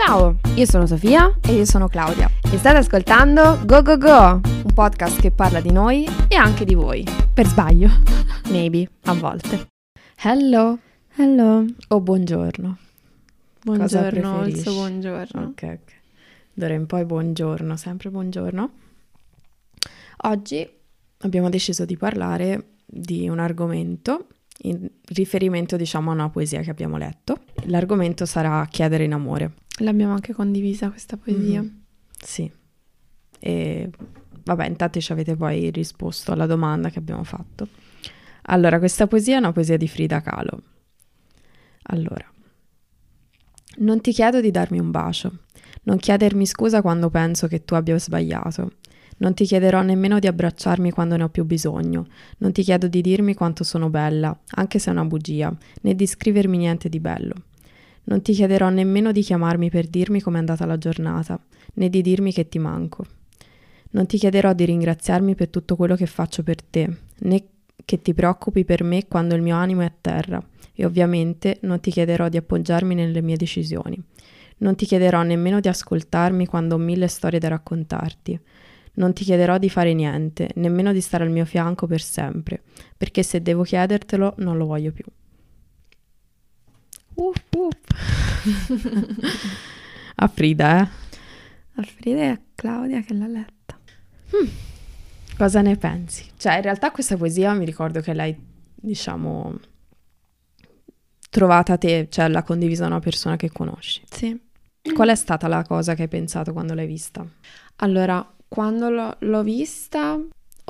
Ciao, io sono Sofia e io sono Claudia e state ascoltando Go Go Go, un podcast che parla di noi e anche di voi. Per sbaglio. Maybe, a volte. Hello. Hello. O buongiorno. Buongiorno, il suo buongiorno. Ok, ok. D'ora in poi buongiorno, sempre buongiorno. Oggi abbiamo deciso di parlare di un argomento in riferimento diciamo a una poesia che abbiamo letto. L'argomento sarà chiedere in amore. L'abbiamo anche condivisa questa poesia. Mm-hmm. Sì. E vabbè, intanto ci avete poi risposto alla domanda che abbiamo fatto. Allora, questa poesia è una poesia di Frida Kahlo. Allora, non ti chiedo di darmi un bacio, non chiedermi scusa quando penso che tu abbia sbagliato. Non ti chiederò nemmeno di abbracciarmi quando ne ho più bisogno, non ti chiedo di dirmi quanto sono bella, anche se è una bugia, né di scrivermi niente di bello. Non ti chiederò nemmeno di chiamarmi per dirmi com'è andata la giornata, né di dirmi che ti manco. Non ti chiederò di ringraziarmi per tutto quello che faccio per te, né che ti preoccupi per me quando il mio animo è a terra, e ovviamente non ti chiederò di appoggiarmi nelle mie decisioni. Non ti chiederò nemmeno di ascoltarmi quando ho mille storie da raccontarti. Non ti chiederò di fare niente, nemmeno di stare al mio fianco per sempre, perché se devo chiedertelo non lo voglio più. Uff, uff. a Frida, eh? A Frida e a Claudia che l'ha letta. Hmm. Cosa ne pensi? Cioè, in realtà questa poesia mi ricordo che l'hai, diciamo, trovata te, cioè l'ha condivisa una persona che conosci. Sì. Qual è stata la cosa che hai pensato quando l'hai vista? Allora, quando l'ho, l'ho vista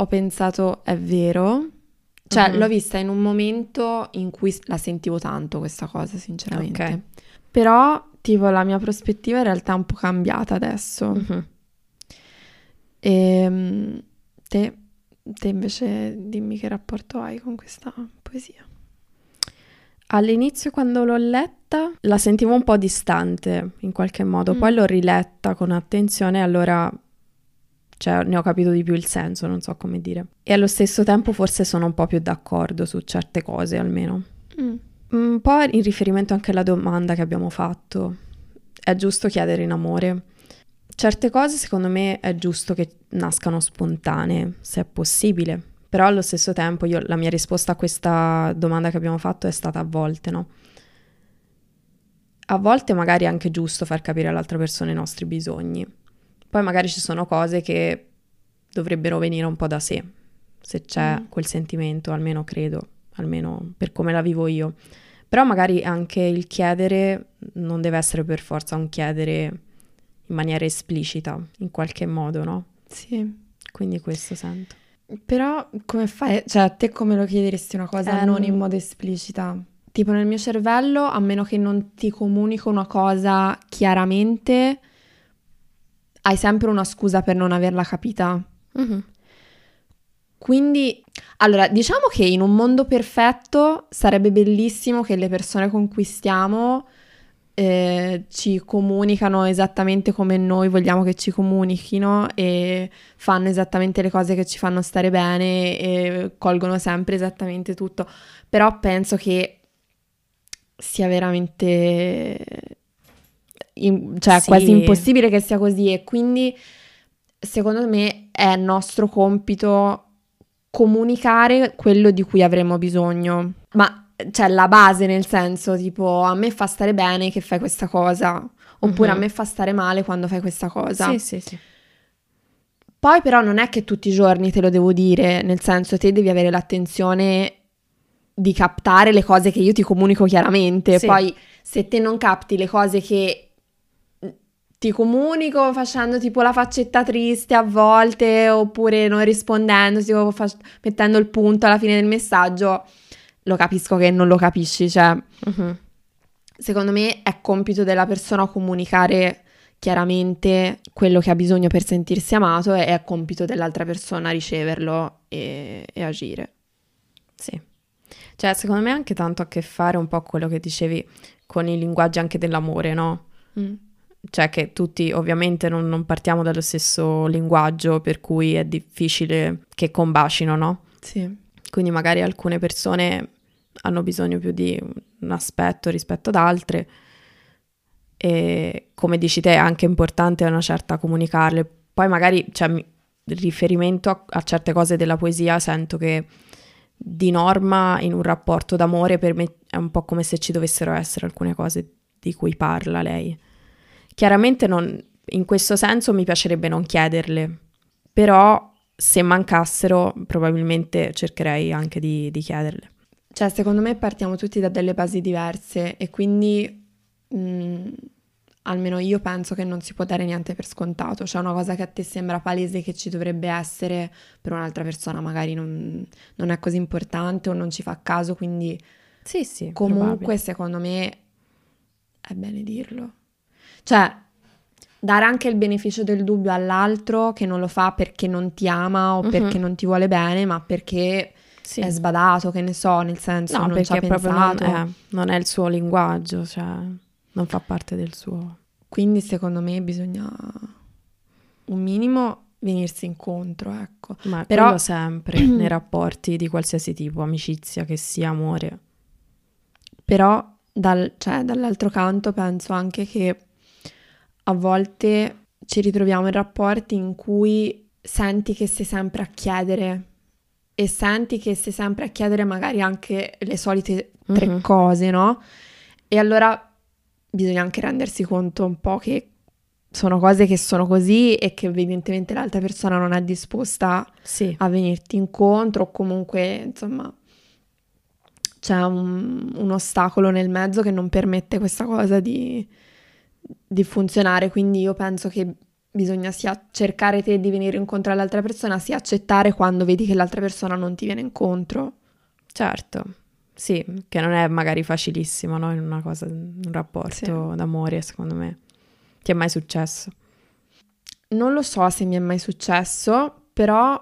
ho pensato è vero, cioè, uh-huh. l'ho vista in un momento in cui la sentivo tanto questa cosa, sinceramente. Okay. Però, tipo, la mia prospettiva in realtà è un po' cambiata adesso. Uh-huh. E ehm, te, te invece dimmi che rapporto hai con questa poesia. All'inizio quando l'ho letta la sentivo un po' distante in qualche modo, mm. poi l'ho riletta con attenzione e allora cioè ne ho capito di più il senso, non so come dire. E allo stesso tempo forse sono un po' più d'accordo su certe cose almeno. Mm. Un po' in riferimento anche alla domanda che abbiamo fatto. È giusto chiedere in amore? Certe cose secondo me è giusto che nascano spontanee, se è possibile. Però allo stesso tempo io, la mia risposta a questa domanda che abbiamo fatto è stata a volte, no? A volte magari è anche giusto far capire all'altra persona i nostri bisogni, poi magari ci sono cose che dovrebbero venire un po' da sé, se c'è mm. quel sentimento, almeno credo, almeno per come la vivo io. Però magari anche il chiedere non deve essere per forza un chiedere in maniera esplicita, in qualche modo, no? Sì. Quindi questo sento. Però come fai? Cioè, a te come lo chiederesti una cosa eh, non in modo esplicita? Tipo nel mio cervello, a meno che non ti comunico una cosa chiaramente, hai sempre una scusa per non averla capita. Mm-hmm. Quindi, allora, diciamo che in un mondo perfetto sarebbe bellissimo che le persone con cui stiamo eh, ci comunicano esattamente come noi vogliamo che ci comunichino e fanno esattamente le cose che ci fanno stare bene e colgono sempre esattamente tutto. Però penso che sia veramente in, cioè sì. quasi impossibile che sia così e quindi secondo me è nostro compito comunicare quello di cui avremo bisogno. Ma cioè la base nel senso tipo a me fa stare bene che fai questa cosa oppure uh-huh. a mhm. me fa stare male quando fai questa cosa. Sì, sì, sì. Poi però non è che tutti i giorni te lo devo dire, nel senso te devi avere l'attenzione di captare le cose che io ti comunico chiaramente. Sì. Poi se te non capti le cose che ti comunico facendo tipo la faccetta triste a volte oppure non rispondendo, tipo fac- mettendo il punto alla fine del messaggio, lo capisco che non lo capisci, cioè uh-huh. secondo me è compito della persona comunicare chiaramente quello che ha bisogno per sentirsi amato e è compito dell'altra persona riceverlo e, e agire. Sì. Cioè, secondo me ha anche tanto a che fare un po' quello che dicevi con i linguaggi anche dell'amore, no? Mm cioè che tutti ovviamente non, non, partiamo dallo stesso linguaggio, per cui è difficile che combacino, no? Sì. Quindi magari alcune persone hanno bisogno più di un aspetto rispetto ad altre, e come dici te è anche importante una certa comunicarle. Poi magari, cioè, riferimento a, a certe cose della poesia sento che di norma in un rapporto d'amore per me è un po' come se ci dovessero essere alcune cose di cui parla lei. Chiaramente non, in questo senso mi piacerebbe non chiederle, però se mancassero probabilmente cercherei anche di, di chiederle. Cioè, secondo me partiamo tutti da delle basi diverse e quindi mh, mm, almeno io penso che non si può dare niente per scontato. Cioè, una cosa che a te sembra palese che ci dovrebbe essere, per un'altra persona magari non, non è così importante o non ci fa caso, quindi sì, sì, comunque probabile. secondo me è bene dirlo. Cioè, dare anche il beneficio del dubbio all'altro che non lo fa perché non ti ama o uh-huh. perché non ti vuole bene, ma perché sì. è sbadato, che ne so, nel senso no, non ci ha pensato. Non è, non è il suo linguaggio, cioè non fa parte del suo. Quindi secondo me bisogna un minimo venirsi incontro, ecco. Ma però sempre nei rapporti di qualsiasi tipo, amicizia che sia, amore. Però dal, cioè, dall'altro canto penso anche che a volte ci ritroviamo in rapporti in cui senti che sei sempre a chiedere e senti che sei sempre a chiedere magari anche le solite tre mm-hmm. cose, no? E allora bisogna anche rendersi conto un po' che sono cose che sono così e che evidentemente l'altra persona non è disposta sì. a venirti incontro o comunque, insomma, c'è un, un, ostacolo nel mezzo che non permette questa cosa di, di funzionare. Quindi io penso che bisogna sia cercare te di venire incontro all'altra persona, sia accettare quando vedi che l'altra persona non ti viene incontro. Certo, sì, che non è magari facilissimo, no? In una cosa, in un rapporto sì. d'amore, secondo me. Ti è mai successo? Non lo so se mi è mai successo, però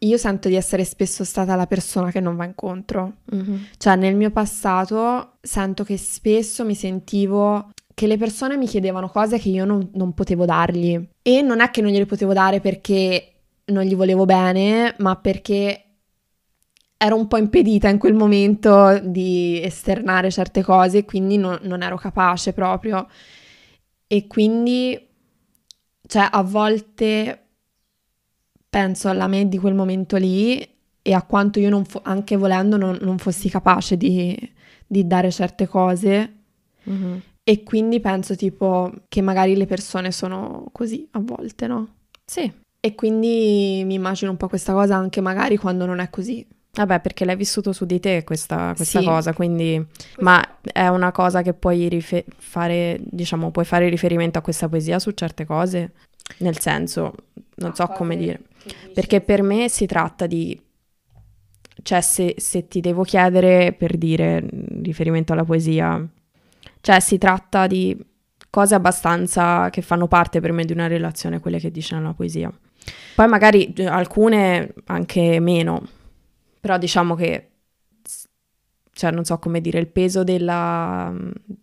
io sento di essere spesso stata la persona che non va incontro. Mm-hmm. Cioè, nel mio passato sento che spesso mi sentivo che le persone mi chiedevano cose che io non, non potevo dargli. E non è che non gliele potevo dare perché non gli volevo bene, ma perché ero un po' impedita in quel momento di esternare certe cose, quindi no, non ero capace proprio. E quindi, cioè, a volte penso alla me di quel momento lì e a quanto io, fo- anche volendo, non, non, fossi capace di, di dare certe cose. Mm-hmm. E quindi penso tipo che magari le persone sono così a volte, no? Sì. E quindi mi immagino un po' questa cosa anche magari quando non è così. Vabbè, perché l'hai vissuto su di te questa, questa sì. cosa, quindi... Ma è una cosa che puoi rife- fare, diciamo, puoi fare riferimento a questa poesia su certe cose? Nel senso, non no, so come dire. Perché per me si tratta di... Cioè, se, se ti devo chiedere per dire riferimento alla poesia, cioè si tratta di cose abbastanza che fanno parte per me di una relazione, quelle che dice nella poesia. Poi magari eh, alcune anche meno, però diciamo che, cioè non so come dire, il peso della,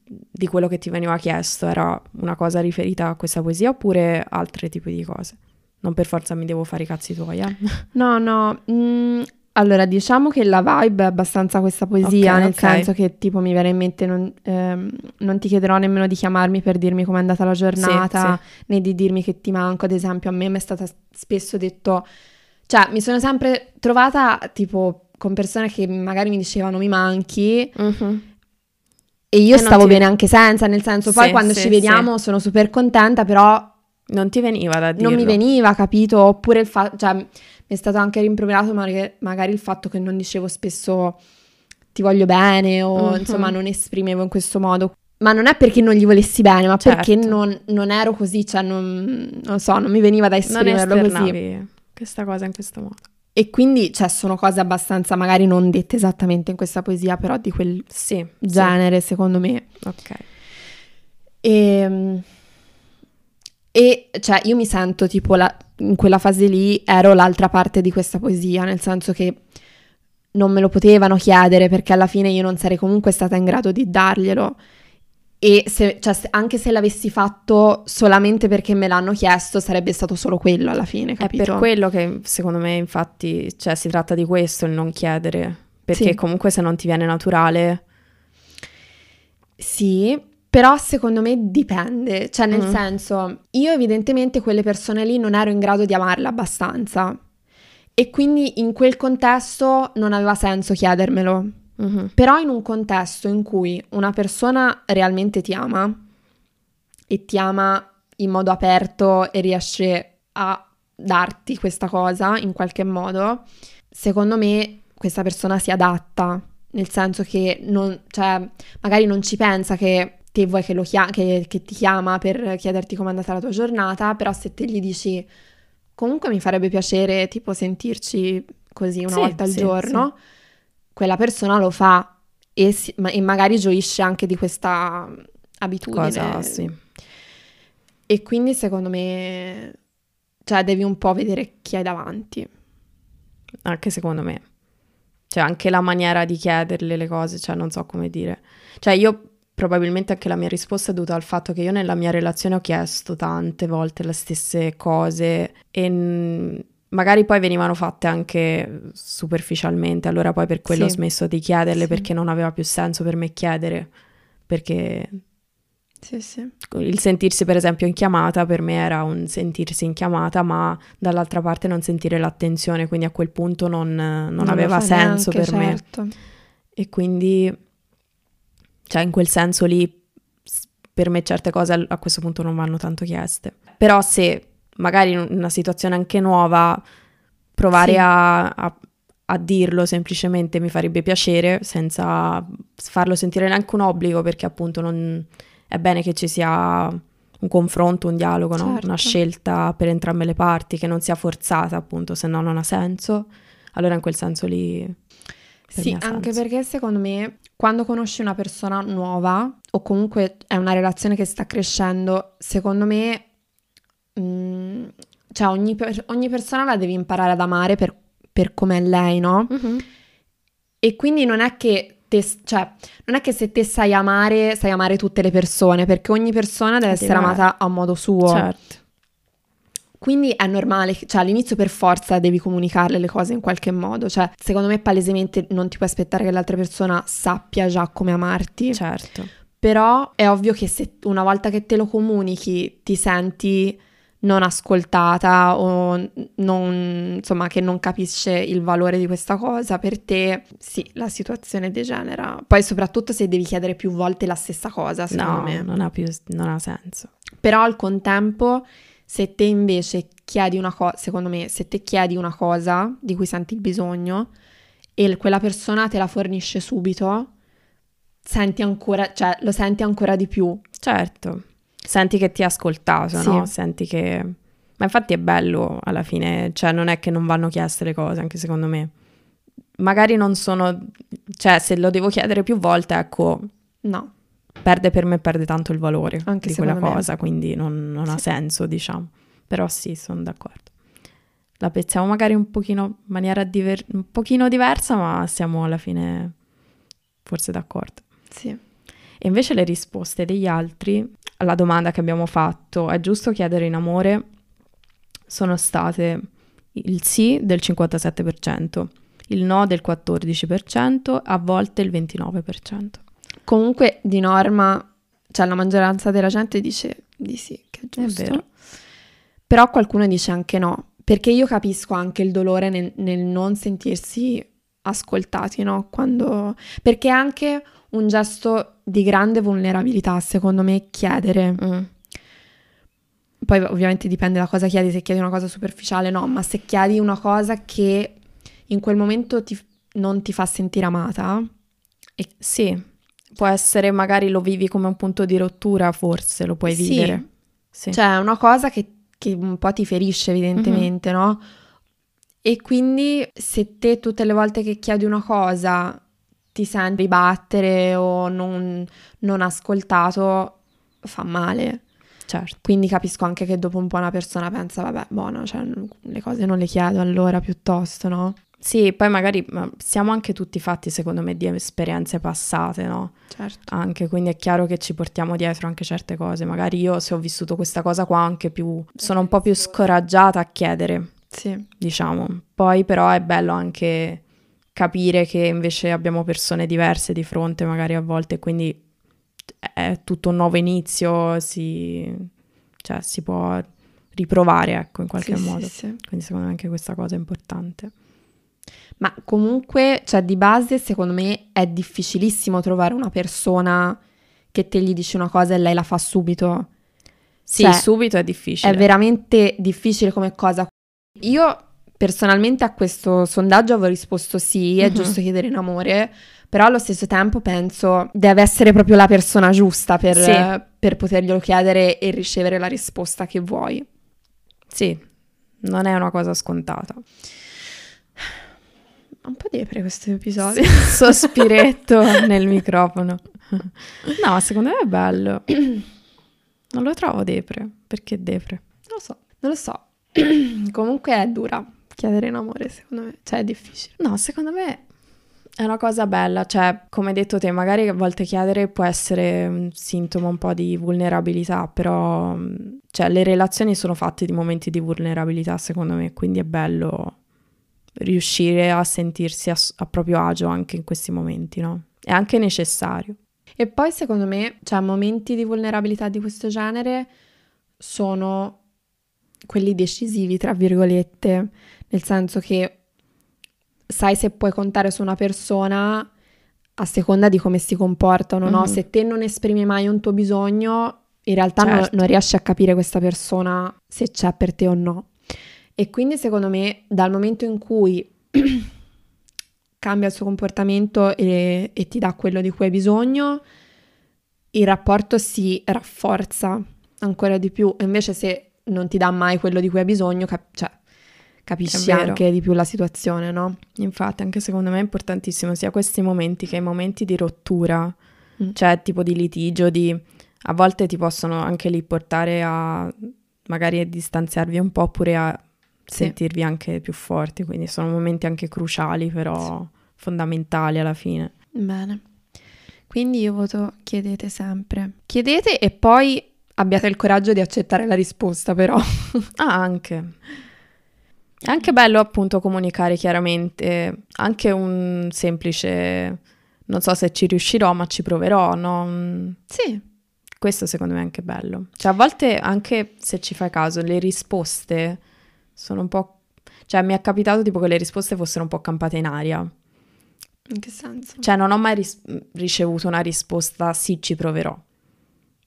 di quello che ti veniva chiesto era una cosa riferita a questa poesia oppure altri tipi di cose? Non per forza mi devo fare i cazzi tuoi, eh? No, no, mm, allora, diciamo che la vibe è abbastanza questa poesia, okay, nel okay. senso che tipo mi viene in mente, non, ehm, non, ti chiederò nemmeno di chiamarmi per dirmi com'è andata la giornata, sì, sì. né di dirmi che ti manco, ad esempio a me mi è stata spesso detto, cioè mi sono sempre trovata tipo con persone che magari mi dicevano mi manchi. Uh-huh. E io e stavo ti... bene anche senza, nel senso, poi sì, quando ci vediamo sono super contenta, però... Non ti veniva da dire. Non mi veniva, capito? Oppure il fatto... Cioè, mi è stato anche rimproverato magari, il fatto che non dicevo spesso ti voglio bene o mm-hmm. insomma non esprimevo in questo modo. Ma non è perché non gli volessi bene, ma certo. perché non, non, ero così, cioè non, non, so, non mi veniva da esprimerlo non così. questa cosa in questo modo. E quindi, cioè, sono cose abbastanza, magari non dette esattamente in questa poesia, però di quel sì, genere, sì. secondo me. Ok. E, ehm, e, cioè, io mi sento tipo la, in quella fase lì ero l'altra parte di questa poesia, nel senso che non me lo potevano chiedere perché alla fine io non sarei comunque stata in grado di darglielo. E se, cioè, anche se l'avessi fatto solamente perché me l'hanno chiesto, sarebbe stato solo quello alla fine. Capito? È per quello che secondo me, infatti, cioè, si tratta di questo, il non chiedere. Perché sì. comunque se non ti viene naturale. Sì, Però secondo me dipende, cioè nel Mm. senso, io evidentemente quelle persone lì non ero in grado di amarle abbastanza e quindi in quel contesto non aveva senso chiedermelo. Mhm. Però in un contesto in cui una persona realmente ti ama e ti ama in modo aperto e riesce a darti questa cosa in qualche modo, secondo me questa persona si adatta, nel senso che non, cioè, magari non ci pensa che te vuoi che, lo chia- che, che ti chiama per chiederti com'è andata la tua giornata, però se te gli dici comunque mi farebbe piacere tipo sentirci così una Sì, volta al sì, giorno, quella persona lo fa e, si- ma- e magari gioisce anche di questa abitudine. Cosa, sì. E quindi secondo me, cioè devi un po' vedere chi hai davanti. Anche secondo me. Cioè, anche la maniera di chiederle le cose, cioè, non so come dire. Cioè, io probabilmente anche la mia risposta è dovuta al fatto che io nella mia relazione ho chiesto tante volte le stesse cose e mm, magari poi venivano fatte anche superficialmente, allora poi per quello ho Sì. smesso di chiederle Sì. perché non aveva più senso per me chiedere, perché Sì, sì. il sentirsi per esempio in chiamata per me era un sentirsi in chiamata, ma dall'altra parte non sentire l'attenzione, quindi a quel punto non, non lo aveva senso neanche, per me. certo. E quindi, cioè in quel senso lì, per me certe cose a questo punto non vanno tanto chieste. Però se magari in una situazione anche nuova, provare Sì. a, a- a dirlo semplicemente mi farebbe piacere, senza farlo sentire neanche un obbligo, perché appunto non, è bene che ci sia un confronto, un dialogo, no? Certo. una scelta per entrambe le parti, che non sia forzata appunto, se no non ha senso. Allora in quel senso lì... Sì, anche perché secondo me quando conosci una persona nuova o comunque è una relazione che sta crescendo, secondo me mm, cioè ogni, per- ogni persona la devi imparare ad amare per, per com'è lei, no? Mhm. E quindi non è che te, cioè, non è che se te sai amare, sai amare tutte le persone, perché ogni persona deve È essere amata a modo suo. Certo. Quindi è normale, cioè all'inizio per forza devi comunicarle le cose in qualche modo, cioè secondo me palesemente non ti puoi aspettare che l'altra persona sappia già come amarti, Certo. però è ovvio che se una volta che te lo comunichi ti senti non ascoltata o non, insomma, che non capisce il valore di questa cosa per te, sì, la situazione degenera. Poi soprattutto se devi chiedere più volte la stessa cosa, secondo No, me. non ha più non ha senso. Però al contempo, se te invece chiedi una cosa, secondo me, se te chiedi una cosa di cui senti il bisogno e quella persona te la fornisce subito, senti ancora, cioè lo senti ancora di più. Certo. Senti che ti ha ascoltato, Sì. no? Senti che Ma infatti è bello alla fine, cioè non è che non vanno chieste le cose, anche secondo me. Magari non sono cioè se lo devo chiedere più volte, ecco, No, perde per me perde tanto il valore Anche di quella secondo me. cosa, quindi non, non ha Sì. senso, diciamo. Però sì, sono d'accordo. La pensiamo magari un pochino in maniera diver- un pochino diversa, ma siamo alla fine forse d'accordo. sì. E invece le risposte degli altri alla domanda che abbiamo fatto, è giusto chiedere in amore? Sono state il sì del 57%, il no del 14%, a volte il 29%. Comunque di norma, cioè la maggioranza della gente dice di sì, che è giusto. vero. Però qualcuno dice anche no, perché io capisco anche il dolore nel, nel non sentirsi ascoltati, no? Quando... Perché è anche un gesto di grande vulnerabilità, secondo me, chiedere. Mm. Poi ovviamente dipende da cosa chiedi, se chiedi una cosa superficiale no, ma se chiedi una cosa che in quel momento ti- non ti fa sentire amata, Sì, può essere magari lo vivi come un punto di rottura, forse lo puoi Sì. vivere. Sì. Cioè, è una cosa che, che un po' ti ferisce, evidentemente, no? E quindi se te tutte le volte che chiedi una cosa ti senti ribattere o non, non ascoltato, fa male. certo. Quindi capisco anche che dopo un po' una persona pensa, vabbè, buono, cioè, le cose non le chiedo allora piuttosto, no? Sì, poi magari ma siamo anche tutti fatti, secondo me, di esperienze passate, no? Certo. Anche, quindi è chiaro che ci portiamo dietro anche certe cose. Magari io se ho vissuto questa cosa qua anche più, sono un po' più scoraggiata a chiedere, Sì, diciamo. Poi però è bello anche capire che invece abbiamo persone diverse di fronte magari a volte, quindi è tutto un nuovo inizio, si, cioè, si può riprovare, ecco, in qualche Sì, sì, modo. sì. Quindi secondo me anche questa cosa è importante. Ma comunque, cioè di base, secondo me è difficilissimo trovare una persona che te gli dice una cosa e lei la fa subito. Sì, Cioè, subito è difficile. È veramente difficile come cosa. Io personalmente a questo sondaggio avevo risposto sì, è Mhm. giusto chiedere in amore, però allo stesso tempo penso deve essere proprio la persona giusta per, Sì. per poterglielo chiedere e ricevere la risposta che vuoi. Sì, non è una cosa scontata. Un po' depre questo episodio. Sospiretto nel microfono. No, secondo me è bello. Non lo trovo depre. Perché depre? Non lo so, non lo so. Comunque è dura chiedere in amore, secondo me. Cioè, è difficile. No, secondo me è una cosa bella. Cioè, come hai detto te, magari a volte chiedere può essere un sintomo un po' di vulnerabilità, però mh, cioè, le relazioni sono fatte di momenti di vulnerabilità, secondo me, quindi è bello riuscire a sentirsi a, a proprio agio anche in questi momenti, no? È anche necessario. E poi, secondo me, cioè, momenti di vulnerabilità di questo genere sono quelli decisivi, tra virgolette, nel senso che sai se puoi contare su una persona a seconda di come si comportano, no? Mhm. Se te non esprimi mai un tuo bisogno, in realtà non- Certo. non riesci a capire questa persona se c'è per te o no. E quindi, secondo me, dal momento in cui cambia il suo comportamento e, e ti dà quello di cui hai bisogno, il rapporto si rafforza ancora di più. Invece se non ti dà mai quello di cui hai bisogno, cap- cioè, capisci anche di più la situazione, no? Infatti, anche secondo me è importantissimo sia questi momenti che i momenti di rottura, Mm. cioè tipo di litigio, di a volte ti possono anche lì portare a magari a distanziarvi un po' oppure a Sì. sentirvi anche più forti, quindi sono momenti anche cruciali, però fondamentali alla fine. Bene. Quindi io voto chiedete sempre. Chiedete e poi abbiate il coraggio di accettare la risposta, però. Ah, anche. È anche bello appunto comunicare chiaramente, anche un semplice non so se ci riuscirò, ma ci proverò, no? Sì. Questo secondo me è anche bello. Cioè, a volte anche se ci fai caso, le risposte sono un po'. Cioè, mi è capitato tipo che le risposte fossero un po' campate in aria. In che senso? Cioè, non ho mai ris- ricevuto una risposta sì, ci proverò,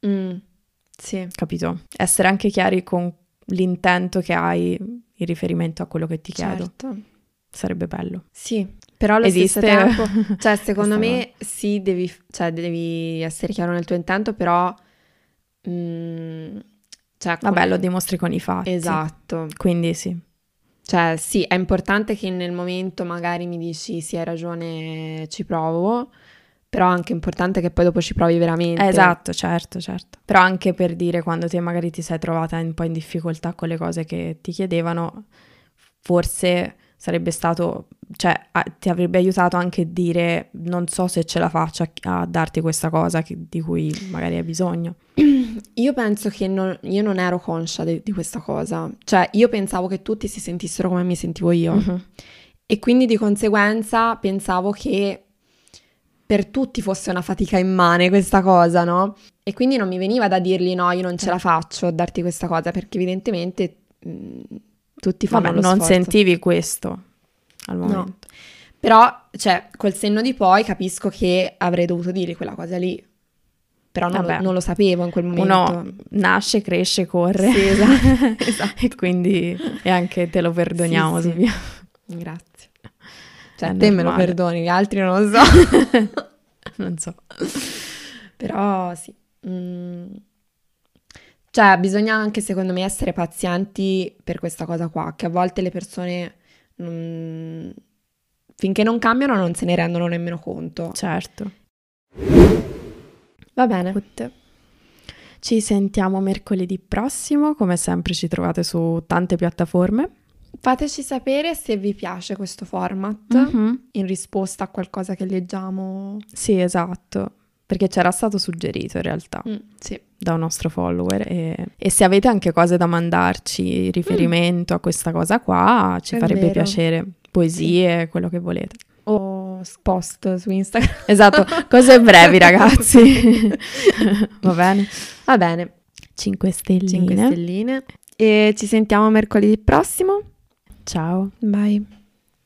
Mm, sì. capito? Essere anche chiari con l'intento che hai in riferimento a quello che ti chiedo. Certo. Sarebbe bello. Sì, però allo Esiste stesso tempo, cioè secondo me sì, devi, cioè, devi essere chiaro nel tuo intento, però... mm, cioè, Vabbè, come- lo dimostri con i fatti. Esatto. Quindi sì. Cioè sì, è importante che nel momento magari mi dici sì, hai ragione, ci provo, però è anche importante che poi dopo ci provi veramente. Esatto, certo, certo. Però anche per dire quando te magari ti sei trovata un po' in difficoltà con le cose che ti chiedevano, forse sarebbe stato, cioè a- ti avrebbe aiutato anche dire non so se ce la faccio a, a darti questa cosa che- di cui magari hai bisogno. Io penso che non, io non ero conscia de- di questa cosa, cioè io pensavo che tutti si sentissero come mi sentivo io. Mhm. E quindi di conseguenza pensavo che per tutti fosse una fatica immane questa cosa, no? E quindi non mi veniva da dirgli no, io non ce la faccio a darti questa cosa, perché evidentemente mh, tutti fanno Vabbè, non sforzo. sentivi questo al momento. Però, cioè, col senno di poi capisco che avrei dovuto dire quella cosa lì. Però non, non lo sapevo in quel momento. Uno nasce, cresce, corre. Sì, esatto. e quindi e anche te lo perdoniamo, Sì, sì. Grazie. Cioè, È te me lo perdoni, gli altri non lo so. Non so. Però sì. Mm. Cioè, bisogna anche, secondo me, essere pazienti per questa cosa qua, che a volte le persone, mm, finché non cambiano, non se ne rendono nemmeno conto. Certo. Va bene. Ci sentiamo mercoledì prossimo, come sempre ci trovate su tante piattaforme. Fateci sapere se vi piace questo format Mhm. in risposta a qualcosa che leggiamo. Sì, esatto, perché c'era stato suggerito in realtà Mm, sì. da un nostro follower e, e se avete anche cose da mandarci in riferimento a questa cosa qua, ci È farebbe vero. piacere, poesie, quello che volete. O post su Instagram. Esatto, cose brevi ragazzi. Va bene? Va bene. 5 stelline. 5 stelline. E ci sentiamo mercoledì prossimo. Ciao. Bye.